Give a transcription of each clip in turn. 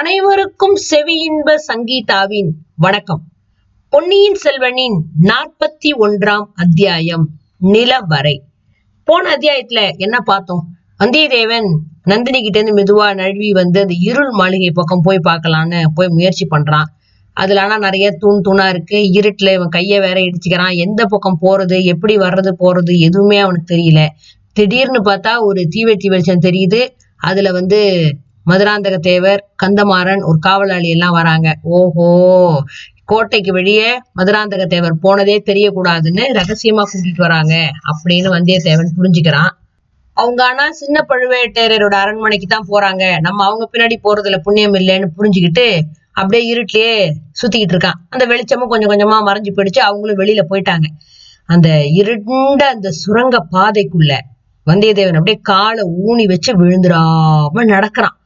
அனைவருக்கும் செவியின்ப சங்கீதாவின் வணக்கம். பொன்னியின் செல்வனின் நாற்பத்தி ஒன்றாம் அத்தியாயம் நிலவரை. போன அத்தியாயத்துல என்ன பார்த்தோம்? வந்தியத்தேவன் நந்தினி கிட்ட இருந்து மெதுவா நழுவி வந்து அந்த இருள் மாளிகை பக்கம் போய் பார்க்கலான்னு போய் முயற்சி பண்றான். அதுல ஆனா நிறைய தூண் தூணா இருக்கு. இருட்டுல இவன் கைய வேற இடிச்சுக்கிறான். எந்த பக்கம் போறது எப்படி வர்றது போறது எதுவுமே அவனுக்கு தெரியல. திடீர்னு பார்த்தா ஒரு தீவெட்டி வெளிச்சம் தெரியுது. அதுல வந்து மதுராந்தக தேவர் கந்தமாறன் ஒரு காவலாளி எல்லாம் வராங்க. ஓஹோ! கோட்டைக்கு வெளியே மதுராந்தக தேவர் போனதே தெரியக்கூடாதுன்னு ரகசியமா கூட்டிட்டு வராங்க அப்படின்னு வந்தியத்தேவன் புரிஞ்சுக்கிறான். அவங்க ஆனா சின்ன பழுவேட்டரையரோட அரண்மனைக்கு தான் போறாங்க. நம்ம அவங்க பின்னாடி போறதுல புண்ணியம் இல்லைன்னு புரிஞ்சுக்கிட்டு அப்படியே இருட்டிலேயே சுத்திக்கிட்டு இருக்கான். அந்த வெளிச்சமும் கொஞ்சம் கொஞ்சமா மறைஞ்சு போயிடுச்சு. அவங்களும் வெளியில போயிட்டாங்க. அந்த இருண்ட அந்த சுரங்க பாதைக்குள்ள வந்தியத்தேவன் அப்படியே காலை ஊனி வச்சு விழுந்துடாம நடக்கிறான்.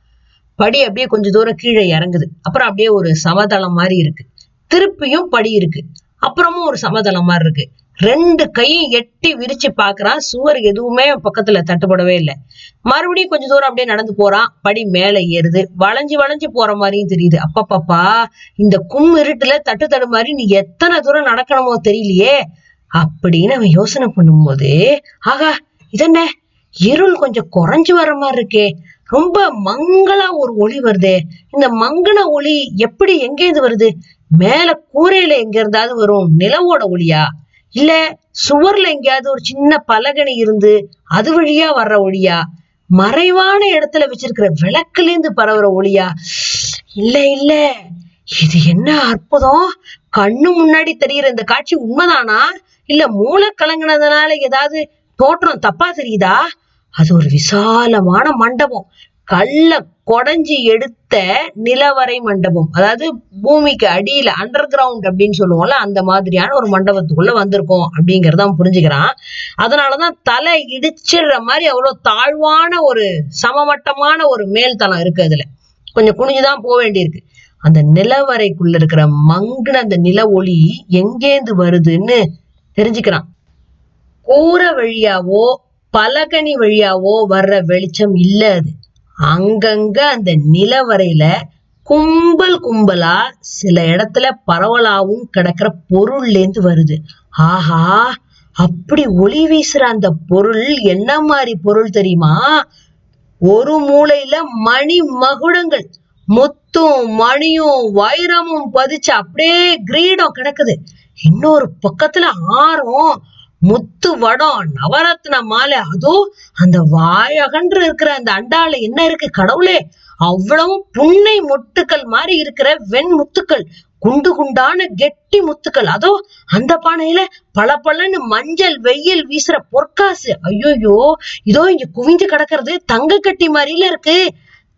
படி அப்படியே கொஞ்சம் தூரம் கீழே இறங்குது. அப்புறம் அப்படியே ஒரு சமதளம் மாதிரி இருக்கு. திருப்பியும் படி இருக்கு. அப்புறமும் ஒரு சமதளம் மாதிரி இருக்கு. ரெண்டு கையும் எட்டி விரிச்சு பாக்குறான் சுவர் எதுவுமே பக்கத்துல தட்டுப்படவே இல்லை. மறுபடியும் கொஞ்ச தூரம் அப்படியே நடந்து போறான் படி மேல ஏறுது. வளைஞ்சு வளைஞ்சு போற மாதிரியும் தெரியுது. அப்பப்பப்பா இந்த கும் இருட்டுல தட்டு தடு மாதிரி நீ எத்தனை தூரம் நடக்கணுமோ தெரியலையே அப்படின்னு அவன் யோசனை பண்ணும்போது ஆகா இதென்ன? இருள் கொஞ்சம் குறைஞ்சு வர மாதிரி இருக்கே. ரொம்ப மங்களா ஒரு ஒளி வருதே. இந்த மங்கன ஒளி எப்படி எங்கேருந்து வருது? மேல கூரையில எங்க இருந்தாவது வரும்? நிலவோட ஒளியா? இல்ல சுவர்ல எங்கேயாவது ஒரு சின்ன பலகணி இருந்து அது வழியா வர்ற ஒளியா? மறைவான இடத்துல வச்சிருக்கிற விளக்குல இருந்து பரவுற ஒளியா? இல்ல இல்ல. இது என்ன அற்புதம்? கண்ணு முன்னாடி தெரியுற இந்த காட்சி உண்மைதானா? இல்ல மூளை கலங்கினதுனால ஏதாவது தோற்றம் தப்பா தெரியுதா? அது ஒரு விசாலமான மண்டபம். கல்ல கொடைஞ்சி எடுத்த நிலவரை மண்டபம். அதாவது பூமிக்கு அடியில அண்டர் கிரவுண்ட் அப்படின்னு சொல்லுவோம்ல அந்த மாதிரியான ஒரு மண்டபத்துக்குள்ள வந்திருக்கோம் அப்படிங்கறதான் புரிஞ்சுக்கிறான். அதனாலதான் தலை இடிச்சிடுற மாதிரி அவ்வளவு தாழ்வான ஒரு சமமட்டமான ஒரு மேல் தளம் இருக்கு அதுல. கொஞ்சம் குனிஞ்சுதான் போக வேண்டியிருக்கு. அந்த நிலவரைக்குள்ள இருக்கிற மங்குன அந்த நில ஒளி எங்கேந்து வருதுன்னு தெரிஞ்சுக்கிறான். கூரை வழியாவோ பலகனி வழியாவோ வர்ற வெளிச்சம் இல்ல அது அங்கங்க அந்த நிலவரையில கும்பல் கும்பலா சில இடத்துல பரவலாவும் கிடக்கிற பொருள்ல இருந்து வருது. ஆஹா அப்படி ஒளி வீசுற அந்த பொருள் என்ன மாதிரி பொருள் தெரியுமா? ஒரு மூலையில மணி மகுடங்கள். முத்தும் மணியும் வைரமும் பதிச்சு அப்படியே கிரீடம் கிடக்குது. இன்னொரு பக்கத்துல ஆரம் முத்து வடம் நவரத்ன மாலை. அதோ அந்த வாயகன்று இருக்கிற அந்த அண்டால என்ன இருக்கு கடவுளே? அவ்வளவும் புன்னை மொட்டுக்கள் மாதிரி இருக்கிற வெண் முத்துக்கள். குண்டு குண்டான கெட்டி முத்துக்கள். அதோ அந்த பானையில பல பலன்னு மஞ்சள் வெயில் வீசுற பொற்காசு. ஐயோயோ இதோ இங்க குவிஞ்சு கிடக்கிறது தங்க கட்டி மாதிரில இருக்கு.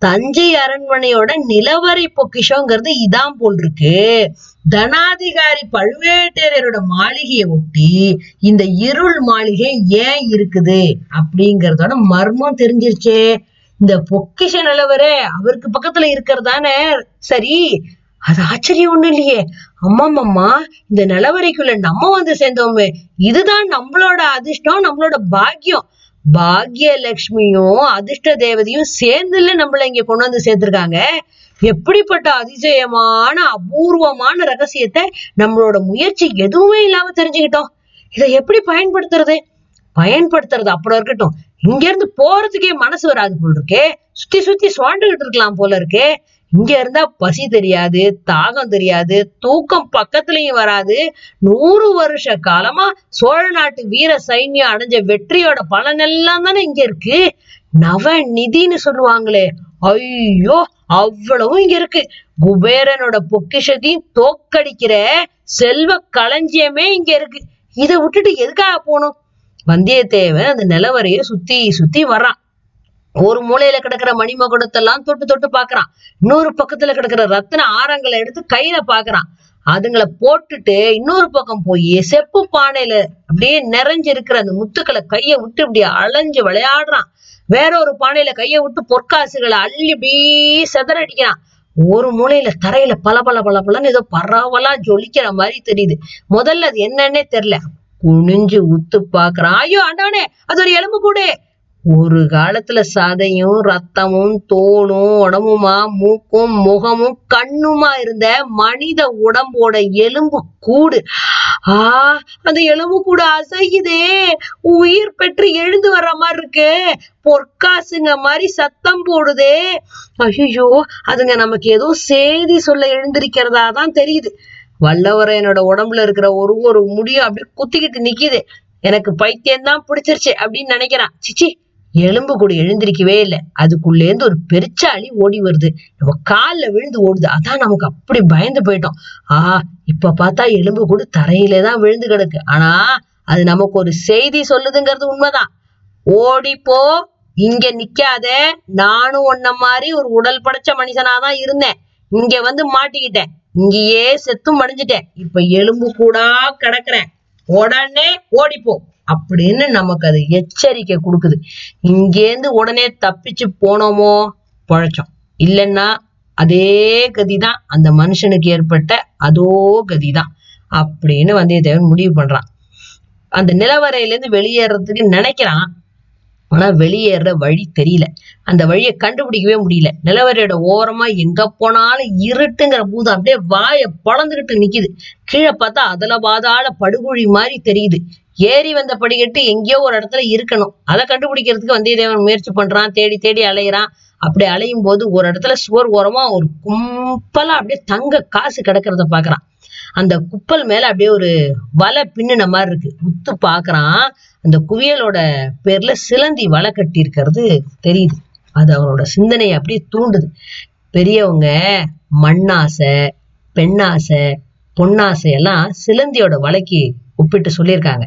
தஞ்சை அரண்மனையோட நிலவரை பொக்கிஷங்கிறது இதான் போல் இருக்கு. தனாதிகாரி பழுவேட்டரையரோட மாளிகையை ஒட்டி இந்த இருள் மாளிகை ஏன் இருக்குது அப்படிங்கறதோட மர்மம் தெரிஞ்சிருச்சே. இந்த பொக்கிஷ நிலவரே அவருக்கு பக்கத்துல இருக்கிறதானே. சரி அது ஆச்சரியம் ஒண்ணு இல்லையே. அம்மாமம்மா இந்த நிலவரைக்குள்ள நம்ம வந்து சேர்ந்தோமே. இதுதான் நம்மளோட அதிர்ஷ்டம் நம்மளோட பாக்கியம். பாக்யலட்சுமியும் அதிர்ஷ்ட தேவதையும் சேர்ந்துல நம்மள இங்க கொண்டு வந்து சேர்த்திருக்காங்க. எப்படிப்பட்ட அதிசயமான அபூர்வமான ரகசியத்தை நம்மளோட முயற்சி எதுவுமே இல்லாம தெரிஞ்சுக்கிட்டோம். இதை எப்படி பயன்படுத்துறது? பயன்படுத்துறது அப்புறம் இருக்கட்டும். இங்க இருந்து போறதுக்கே மனசு வராது போல் இருக்கே. சுத்தி சுத்தி சுவாண்டுகிட்டு இருக்கலாம் போல இருக்கே. இங்க இருந்தா பசி தெரியாது தாகம் தெரியாது தூக்கம் பக்கத்துலயும் வராது. நூறு வருஷ காலமா சோழ நாட்டு வீர சைன்யம் அடைஞ்ச வெற்றியோட பலன் எல்லாம் தானே இங்க இருக்கு. நவ நிதின்னு சொல்லுவாங்களே ஐயோ அவ்வளவும் இங்க இருக்கு. குபேரனோட பொக்கிஷத்தையும் தோக்கடிக்கிற செல்வ களஞ்சியமே இங்க இருக்கு. இதை விட்டுட்டு எதுக்காக போகணும்? வந்தியத்தேவன் அந்த நிலவரைய சுத்தி சுத்தி வர்றான். ஒரு மூலையில கிடக்கிற மணிமகுடத்தெல்லாம் தொட்டு தொட்டு பாக்குறான். இன்னொரு பக்கத்துல கிடக்கிற ரத்தின ஆரங்களை எடுத்து கையில பாக்குறான். அதுங்களை போட்டுட்டு இன்னொரு பக்கம் போய் செப்பு பானையில அப்படியே நிறைஞ்சு இருக்கிற அந்த முத்துக்களை கைய விட்டு இப்படி அலைஞ்சு விளையாடுறான். வேற ஒரு பானையில கைய விட்டு பொற்காசுகளை அள்ளி இப்படி செதறடிக்கிறான். ஒரு மூலையில தரையில பல பல பல பலன்னு ஏதோ பரவலா ஜொலிக்கிற மாதிரி தெரியுது. முதல்ல அது என்னன்னே தெரியல. குனிஞ்சு உத்து பாக்குறான். ஐயோ ஆண்டவனே அது ஒரு எலும்பு கூடு ஒரு காலத்துல சதையும் ரத்தமும் தோலும் உடம்புமா மூக்கும் முகமும் கண்ணுமா இருந்த மனித உடம்போட எலும்பு கூடு. ஆ அந்த எலும்பு கூட அசையுதே. உயிர் பெற்று எழுந்து வர்ற மாதிரி இருக்கு. பொற்காசுங்க மாதிரி சத்தம் போடுதே. ஐயோ அதுங்க நமக்கு ஏதோ செய்தி சொல்ல எழுந்திருக்கிறதா தான் தெரியுது. வல்லவரையனோட உடம்புல இருக்கிற ஒரு ஒரு முடியும் அப்படியே குத்திக்கிட்டு நிக்குது. எனக்கு பைத்தியம் தான் பிடிச்சிருச்சு அப்படின்னு நினைக்கிறான். சிச்சி எலும்பு கூட எழுந்திருக்கவே இல்லை. அதுக்குள்ளேருந்து ஒரு பெருச்சாளி ஓடி வருது. நம்ம கால்ல விழுந்து ஓடுது. அதான் நமக்கு அப்படி பயந்து போயிட்டோம். ஆஹா இப்ப பார்த்தா எலும்பு கூட தரையிலே தான் விழுந்து கிடக்கு. ஆனா அது நமக்கு ஒரு செய்தி சொல்லுதுங்கிறது உண்மைதான். ஓடிப்போ இங்க நிக்காத. நானும் உன்ன மாதிரி ஒரு உடல் படைச்ச மனுஷனாதான் இருந்தேன். இங்க வந்து மாட்டிக்கிட்டேன். இங்கேயே செத்தும் மடிஞ்சிட்டேன் இப்ப எலும்பு கூடா கிடக்குறேன். உடனே ஓடிப்போ அப்படின்னு நமக்கு அது எச்சரிக்கை கொடுக்குது. இங்கேருந்து உடனே தப்பிச்சு போனோமோ? பழைச்சோம். இல்லைன்னா அதே கதிதான். அந்த மனுஷனுக்கு ஏற்பட்ட அதோ கதிதான் அப்படின்னு வந்தியத்தேவன் முடிவு பண்றான். அந்த நிலவரையிலேருந்து வெளியேறதுக்கு நினைக்கிறான். ஆனா வெளியேற வழி தெரியல. அந்த வழியை கண்டுபிடிக்கவே முடியல. நிலவரையோட ஓரமா எங்க போனாலும் இருட்டுங்கிற பூதம் அப்படியே வாயை பொழந்துகிட்டு நிக்குது. கீழே பார்த்தா அதுல பாதாள படுகுழி மாதிரி தெரியுது. ஏறி வந்த படிக்கட்டு எங்கேயோ ஒரு இடத்துல இருக்கணும். அதை கண்டுபிடிக்கிறதுக்கு வந்தியத்தேவன் முயற்சி பண்றான். தேடி தேடி அலையிறான். அப்படி அலையும் போது ஒரு இடத்துல சுவர் ஓரமா ஒரு கும்பலா அப்படியே தங்க காசு கிடக்கிறத பாக்குறான் அந்த குப்பல் மேல அப்படியே ஒரு வலை பின்னின மாதிரி இருக்கு. உத்து பாக்குறான் அந்த குவியலோட பேர்ல சிலந்தி வலை கட்டி இருக்கிறது தெரியுது. அது அவனோட சிந்தனையை அப்படியே தூண்டுது. பெரியவங்க மண்ணாசை பெண்ணாசை பொன்னாசை எல்லாம் சிலந்தியோட வலைக்கு ஒப்பிட்டு சொல்லியிருக்காங்க.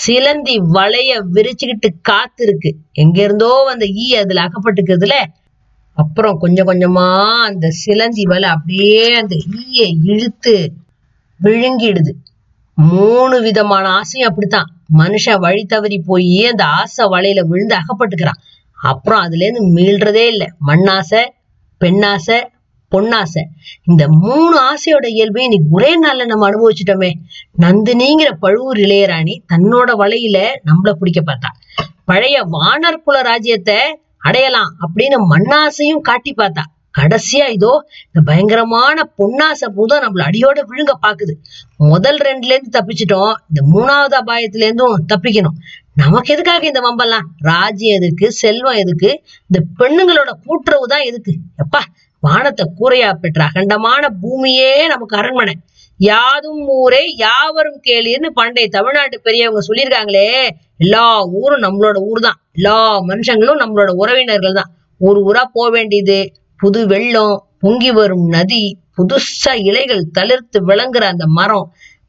சிலந்தி வலைய விரிச்சுக்கிட்டு காத்து இருக்கு எங்க இருந்தோ அந்த ஈ அதுல அகப்பட்டுக்கிறதுல. அப்புறம் கொஞ்சம் கொஞ்சமா அந்த சிலந்தி வலை அப்படியே அந்த ஈயை இழுத்து விழுங்கிடுது. மூணு விதமான ஆசையும் அப்படித்தான். மனுஷன் வழி தவறி போய் அந்த ஆசை வலையில விழுந்து அகப்பட்டுக்கிறான். அப்புறம் அதுல இருந்து மீள்றதே இல்லை. மண்ணாசை பெண்ணாசை பொன்னாசை. இந்த மூணு ஆசையோட இயல்பையும் இன்னைக்கு ஒரே நாள்ல நம்ம அனுபவிச்சிட்டோமே. நந்தினிங்கிற பழுவூர் இளையராணி தன்னோட வலையில நம்மள பிடிக்க பார்த்தா. பழைய வானர் குல ராஜ்யத்தை அடையலாம் அப்படின்னு மண்ணாசையும் காட்டி பார்த்தா. கடைசியா இதோ இந்த பயங்கரமான பொன்னாசை பூதம் நம்மள அடியோட விழுங்க பாக்குது. முதல் ரெண்டுல இருந்து தப்பிச்சிட்டோம். இந்த மூணாவது அபாயத்துல இருந்தும் தப்பிக்கணும். நமக்கு எதுக்காக இந்த வம்பெல்லாம்? ராஜ்யம் எதுக்கு? செல்வம் எதுக்கு? இந்த பெண்ணுங்களோட கூட்டுறவு தான் எதுக்கு? எப்பா வானத்தை கூரையா பெற்ற அகண்டமான பூமியே நமக்கு அரண்மனை. யாதும் ஊரே யாவரும் கேளின்னு பண்டைய தமிழ்நாட்டு பெரியவங்க சொல்லியிருக்காங்களே எல்லா ஊரும் நம்மளோட ஊர் தான் எல்லா மனுஷங்களும் நம்மளோட உறவினர்கள் தான் ஊர் ஊரா போக வேண்டியது. புது வெள்ளம் பொங்கி வரும் நதி புதுசா இலைகள் தளிர்த்து விளங்குற அந்த மரம்.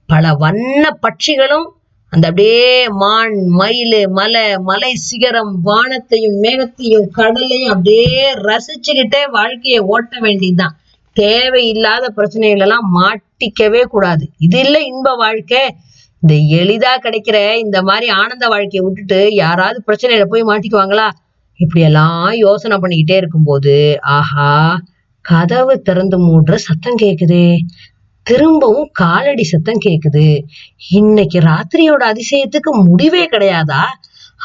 பல வண்ண பட்சிகளும் அந்த அப்படியே மான் மயில் மலை மலை சிகரம் வானத்தையும் மேகத்தையும் கடலையும் அப்படியே ரசிச்சுக்கிட்டே வாழ்க்கையை ஓட்ட வேண்டியதுதான். தேவையில்லாத பிரச்சனைகள் எல்லாம் மாட்டிக்கவே கூடாது. இது இல்ல இன்ப வாழ்க்கை. இந்த எளிதா கிடைக்கிற இந்த மாதிரி ஆனந்த வாழ்க்கையை விட்டுட்டு யாராவது பிரச்சனையில போய் மாட்டிக்குவாங்களா? இப்படி எல்லாம் யோசனை பண்ணிக்கிட்டே இருக்கும்போது ஆஹா கதவு திறந்து மூடுற சத்தம் கேக்குது. திரும்பவும் காலடி சத்தம் கேக்குது. இன்னைக்கு ராத்திரியோட அதிசயத்துக்கு முடிவே கிடையாதா?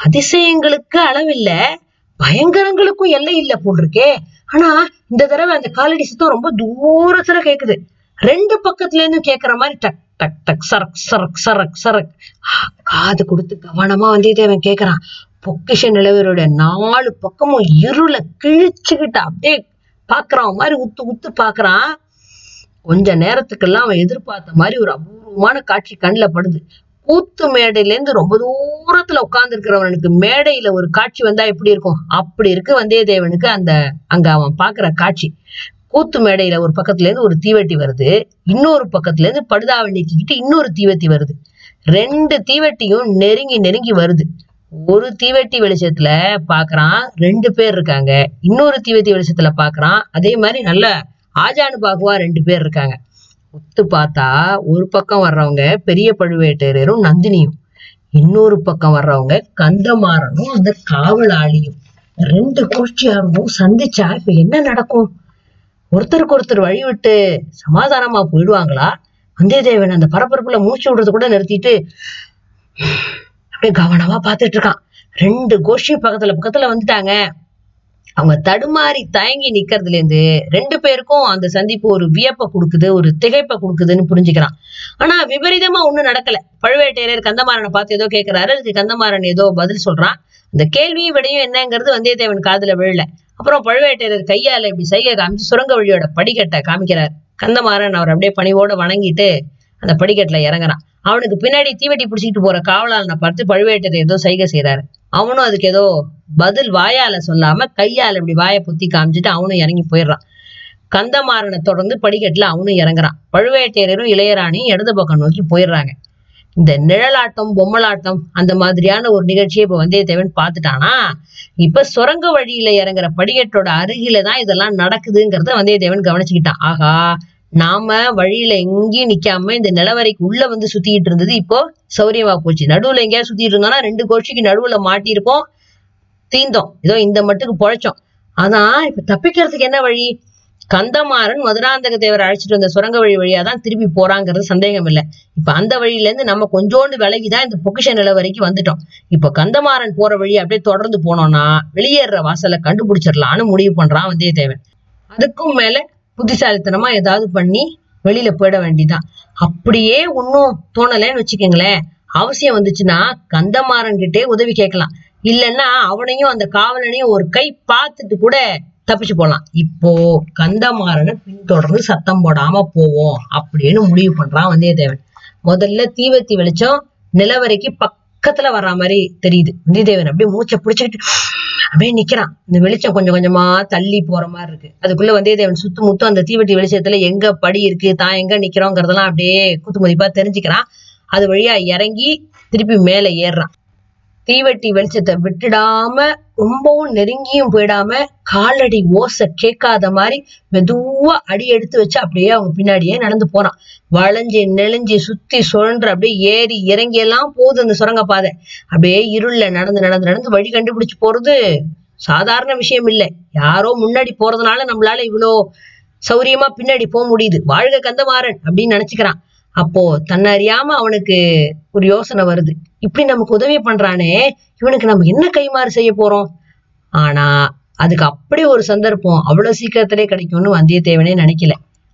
அதிசயங்களுக்கு அளவில்ல. பயங்கரங்களுக்கும் எல்லை இல்ல போல் இருக்கே ஆனா இந்த தடவை அந்த காலடி சத்தம் ரொம்ப தூரத்துல கேக்குது. ரெண்டு பக்கத்துல இருந்தும் கேக்குற மாதிரி டக் டக் டக் சரக் சரக் சரக் சரக். காது கொடுத்து கவனமா வந்தியத்தேவன் கேக்குறான். பொக்கிஷ நிலவரோட நாலு பக்கமும் இருள கிழிச்சுக்கிட்டு அப்படியே பாக்குறான் மாதிரி உத்து உத்து பாக்குறான். கொஞ்ச நேரத்துக்கெல்லாம் அவன் எதிர்பார்த்த மாதிரி ஒரு அபூர்வமான காட்சி கண்ணில் படுது. கூத்து மேடையில இருந்து ரொம்ப தூரத்துல உட்கார்ந்து இருக்கிறவனுக்கு மேடையில ஒரு காட்சி வந்தா எப்படி இருக்கும்? அப்படி இருக்கு வந்தியத்தேவனுக்கு அந்த அங்க அவன் பாக்குற காட்சி. கூத்து மேடையில ஒரு பக்கத்துல இருந்து ஒரு தீவெட்டி வருது. இன்னொரு பக்கத்துல இருந்து படுதாவை நீக்கிக்கிட்டு இன்னொரு தீவெட்டி வருது. ரெண்டு தீவெட்டியும் நெருங்கி நெருங்கி வருது. ஒரு தீவெட்டி வெளிச்சத்துல பாக்குறான் ரெண்டு பேர் இருக்காங்க. இன்னொரு தீவெட்டி வெளிச்சத்துல பாக்குறான் அதே மாதிரி நல்ல ஆஜானு பாகுவா ரெண்டு பேர் இருக்காங்க. ஒத்து பார்த்தா ஒரு பக்கம் வர்றவங்க பெரிய பழுவேட்டரையரும் நந்தினியும். இன்னொரு பக்கம் வர்றவங்க கந்தமாறனும் அந்த காவலாளியும். ரெண்டு கோஷ்டியாரும் சந்திச்சா இப்ப என்ன நடக்கும்? ஒருத்தருக்கு ஒருத்தர் வழி விட்டு சமாதானமா போயிடுவாங்களா? வந்தியத்தேவன் அந்த பரபரப்புல மூச்சு விடுறது கூட நிறுத்திட்டு அப்படியே கவனமா பார்த்துட்டு இருக்கான். ரெண்டு கோஷ்டி பக்கத்துல பக்கத்துல வந்துட்டாங்க. அவங்க தடுமாறி தயங்கி நிக்கிறதுல இருந்து ரெண்டு பேருக்கும் அந்த சந்திப்பு ஒரு வியப்பை கொடுக்குது ஒரு திகைப்பை கொடுக்குதுன்னு புரிஞ்சுக்கிறான். ஆனா விபரீதமா ஒண்ணும் நடக்கல. பழுவேட்டையர் கந்தமாறனை பார்த்து ஏதோ கேட்கிறாரு அதுக்கு கந்தமாறன் ஏதோ பதில் சொல்றான். அந்த கேள்வியும் விடையும் என்னங்கிறது வந்தியத்தேவன் காதுல விழல. அப்புறம் பழுவேட்டையர் கையால இப்படி சைகை காமிச்சு சுரங்க வழியோட படிக்கட்டை காமிக்கிறார். கந்தமாறன் அவர் அப்படியே பணிவோட வணங்கிட்டு அந்த படிக்கட்டுல இறங்குறான். அவனுக்கு பின்னாடி தீவெட்டி பிடிச்சிக்கிட்டு போற காவலாளனை பார்த்து பழுவேட்டரை ஏதோ சைகை செய்யறாரு அவனும் அதுக்கு ஏதோ பதில் வாயால சொல்லாம கையால இப்படி வாயை புத்தி காமிச்சிட்டு அவனும் இறங்கி போயிடுறான். கந்தமாறனை தொடர்ந்து படிக்கட்டுல அவனும் இறங்குறான். பழுவேட்டையரும் இளையராணியும் இடது பக்கம் நோக்கி போயிடுறாங்க. இந்த நிழலாட்டம் பொம்மலாட்டம் அந்த மாதிரியான ஒரு நிகழ்ச்சியை இப்ப வந்தியத்தேவன் பார்த்துட்டானா? இப்ப சுரங்க வழியில இறங்குற படிக்கட்டோட அருகில தான் இதெல்லாம் நடக்குதுங்கிறத வந்தியத்தேவன் கவனிச்சுக்கிட்டான். ஆகா நாம வழியில எங்கேயும் நிக்காம இந்த நிலவரைக்கு உள்ள வந்து சுத்திட்டு இருந்தது இப்போ சௌரியமா போச்சு. நடுவுல எங்கேயாவது சுத்திட்டு இருந்தோம்னா ரெண்டு கோஷிக்கு நடுவுல மாட்டியிருப்போம். தீந்தோம். ஏதோ இந்த மட்டுக்கு பொழைச்சோம். ஆனா இப்ப தப்பிக்கிறதுக்கு என்ன வழி? கந்தமாறன் மதுராந்தக தேவர் அழைச்சிட்டு வந்த சுரங்க வழி வழியா தான் திருப்பி போறாங்கிறது சந்தேகம் இல்லை. இப்ப அந்த வழியில இருந்து நம்ம கொஞ்சோண்டு விலகிதான் இந்த பொக்கிஷ நில வரைக்கும் வந்துட்டோம். இப்ப கந்தமாறன் போற வழி அப்படியே தொடர்ந்து போனோம்னா வெளியேற வாசலை கண்டுபிடிச்சிடலாம்னு முடிவு பண்றான் வந்தியத்தேவன். அதுக்கும் மேல புத்திசாலித்தனமா ஏதாவது பண்ணி வெளியில போயிட வேண்டிதான் அப்படியே ஒன்னும் தோணலைன்னு வச்சுக்கோங்களேன். அவசியம் வந்துச்சுன்னா கந்தமாறன் கிட்டே உதவி கேட்கலாம். இல்லைன்னா அவனையும் அந்த காவலனையும் ஒரு கை பார்த்துட்டு கூட தப்பிச்சு போலாம். இப்போ கந்தமாறனை பின்தொடர்ந்து சத்தம் போடாம போவோம் அப்படின்னு முடிவு பண்றான் வந்தியத்தேவன். முதல்ல தீவத்தி வெளிச்சம் நிலவரைக்கு பக்கத்துல வர்ற மாதிரி தெரியுது. வந்தியத்தேவன் அப்படியே மூச்சை பிடிச்சிக்கிட்டு அப்படியே நிக்கிறான். இந்த வெளிச்சம் கொஞ்சம் கொஞ்சமா தள்ளி போற மாதிரி இருக்கு. அதுக்குள்ள வந்தியத்தேவன் சுத்து முத்தும் அந்த தீவெட்டி வெளிச்சத்துல எங்க படி இருக்கு தான் எங்க நிக்கிறோங்கிறதெல்லாம் அப்படியே குத்து மதிப்பா தெரிஞ்சுக்கிறான். அது வழியா இறங்கி திருப்பி மேல ஏறுறான். தீவெட்டி வெளிச்சத்தை விட்டுடாம ரொம்பவும் நெருங்கியும் போயிடாம காலடி ஓசை கேட்காத மாதிரி மெதுவா அடி எடுத்து வச்சு அப்படியே அவங்க பின்னாடியே நடந்து போறான். வளைஞ்சு நெளிஞ்சு சுத்தி சுழன்று அப்படியே ஏறி இறங்கி எல்லாம் போகுது அந்த சுரங்கப்பாதை. அப்படியே இருள்ல நடந்து நடந்து நடந்து வழி கண்டுபிடிச்சு போறது சாதாரண விஷயம் இல்லை. யாரோ முன்னாடி போறதுனால நம்மளால இவ்வளோ சௌரியமா பின்னாடி போக முடியுது. வாழ்க கந்தமாறன் அப்படின்னு நினைச்சுக்கிறான். அப்போ தன்னை அறியாம அவனுக்கு ஒரு யோசனை வருது. இப்படி நமக்கு உதவி பண்றானே இவனுக்கு நம்ம என்ன கைமாறு செய்ய போறோம்? ஆனா அதுக்கு அப்படி ஒரு சந்தர்ப்பம் அவ்வளவு சீக்கிரத்திலே கிடைக்கும்னு வந்தியத்தேவனே நினைக்கல.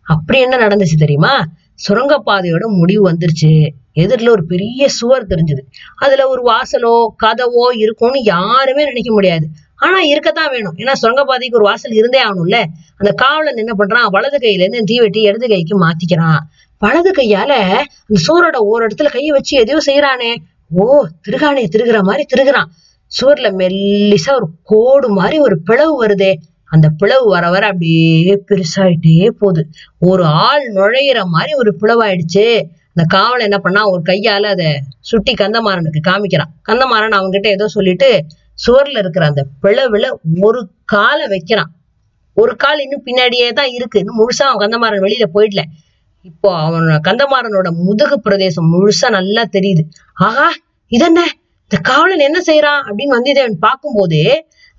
அப்படி என்ன நடந்துச்சு தெரியுமா? சுரங்கப்பாதையோட முடிவு வந்துருச்சு. எதிரில் ஒரு பெரிய சுவர் தெரிஞ்சது. அதுல ஒரு வாசலோ கதவோ இருக்கும்னு யாருமே நினைக்க முடியாது. ஆனா இருக்கத்தான் வேணும். ஏன்னா சுரங்கப்பாதைக்கு ஒரு வாசல் இருந்தே ஆகணும்ல. அந்த காவலன் என்ன பண்றான்? வலது கையில இருந்து தீவெட்டி இடது கைக்கு மாத்திக்கிறான். வலது கையால அந்த சூரோட ஒரு இடத்துல கையை வச்சு எதையோ செய்யறானே ஓ திருகானே திருகிற மாதிரி திருகிறான். சுவர்ல மெல்லிசா ஒரு கோடு மாதிரி ஒரு பிளவு வருதே. அந்த பிளவு வர வர அப்படியே பெருசாயிட்டே போகுது. ஒரு ஆள் நுழையிற மாதிரி ஒரு பிளவாயிடுச்சு. அந்த காவலை என்ன பண்ணா ஒரு கையால அதை சுட்டி கந்தமாறனுக்கு காமிக்கிறான். கந்தமாறன் அவன்கிட்ட ஏதோ சொல்லிட்டு சுவர்ல இருக்கிற அந்த பிளவுல ஒரு காலை வைக்கிறான். ஒரு கால் இன்னும் பின்னாடியே தான் இருக்கு. இன்னும் முழுசா அவன் கந்தமாறன் வெளியில போயிடல. இப்போ அவனோட கந்தமாறனோட முதுகு பிரதேசம் முழுசா நல்லா தெரியுது. ஆஹா இதென்ன? இந்த காவலன் என்ன செய்யறான் அப்படின்னு வந்தியத்தேவன் பார்க்கும்போது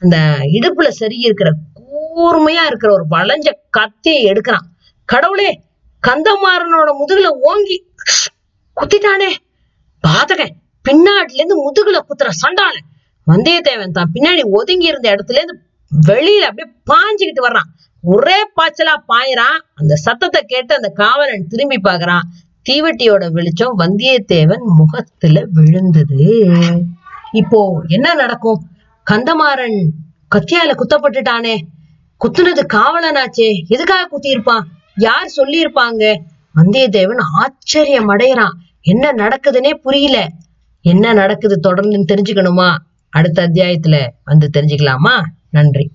அந்த இடுப்புல சரி இருக்கிற கூர்மையா இருக்கிற ஒரு வளைஞ்ச கத்தியை எடுக்கிறான். கடவுளே கந்தமாறனோட முதுகுல ஓங்கி குத்திட்டானே. பாதகன் பின்னாடில இருந்து முதுகுல குத்துற சண்டான வந்தியத்தேவன் தான் பின்னாடி ஒதுங்கி இருந்த இடத்துல இருந்து வெளியில அப்படியே பாஞ்சுக்கிட்டு வர்றான். ஒரே பாய்ச்சலா பாயிறான். அந்த சத்தத்தை கேட்டு அந்த காவலன் திரும்பி பாக்குறான் தீவெட்டியோட வெளிச்சம் வந்தியத்தேவன் முகத்துல விழுந்தது. இப்போ என்ன நடக்கும்? கந்தமாறன் கத்தியால குத்தப்பட்டுட்டானே. குத்துனது காவலனாச்சே. எதுக்காக குத்தியிருப்பான்? யார் சொல்லியிருப்பாங்க? வந்தியத்தேவன் ஆச்சரியம் அடையறான். என்ன நடக்குதுன்னே புரியல. என்ன நடக்குது தொடர்ந்து தெரிஞ்சுக்கணுமா? அடுத்த அத்தியாயத்துல வந்து தெரிஞ்சுக்கலாமா? நன்றி.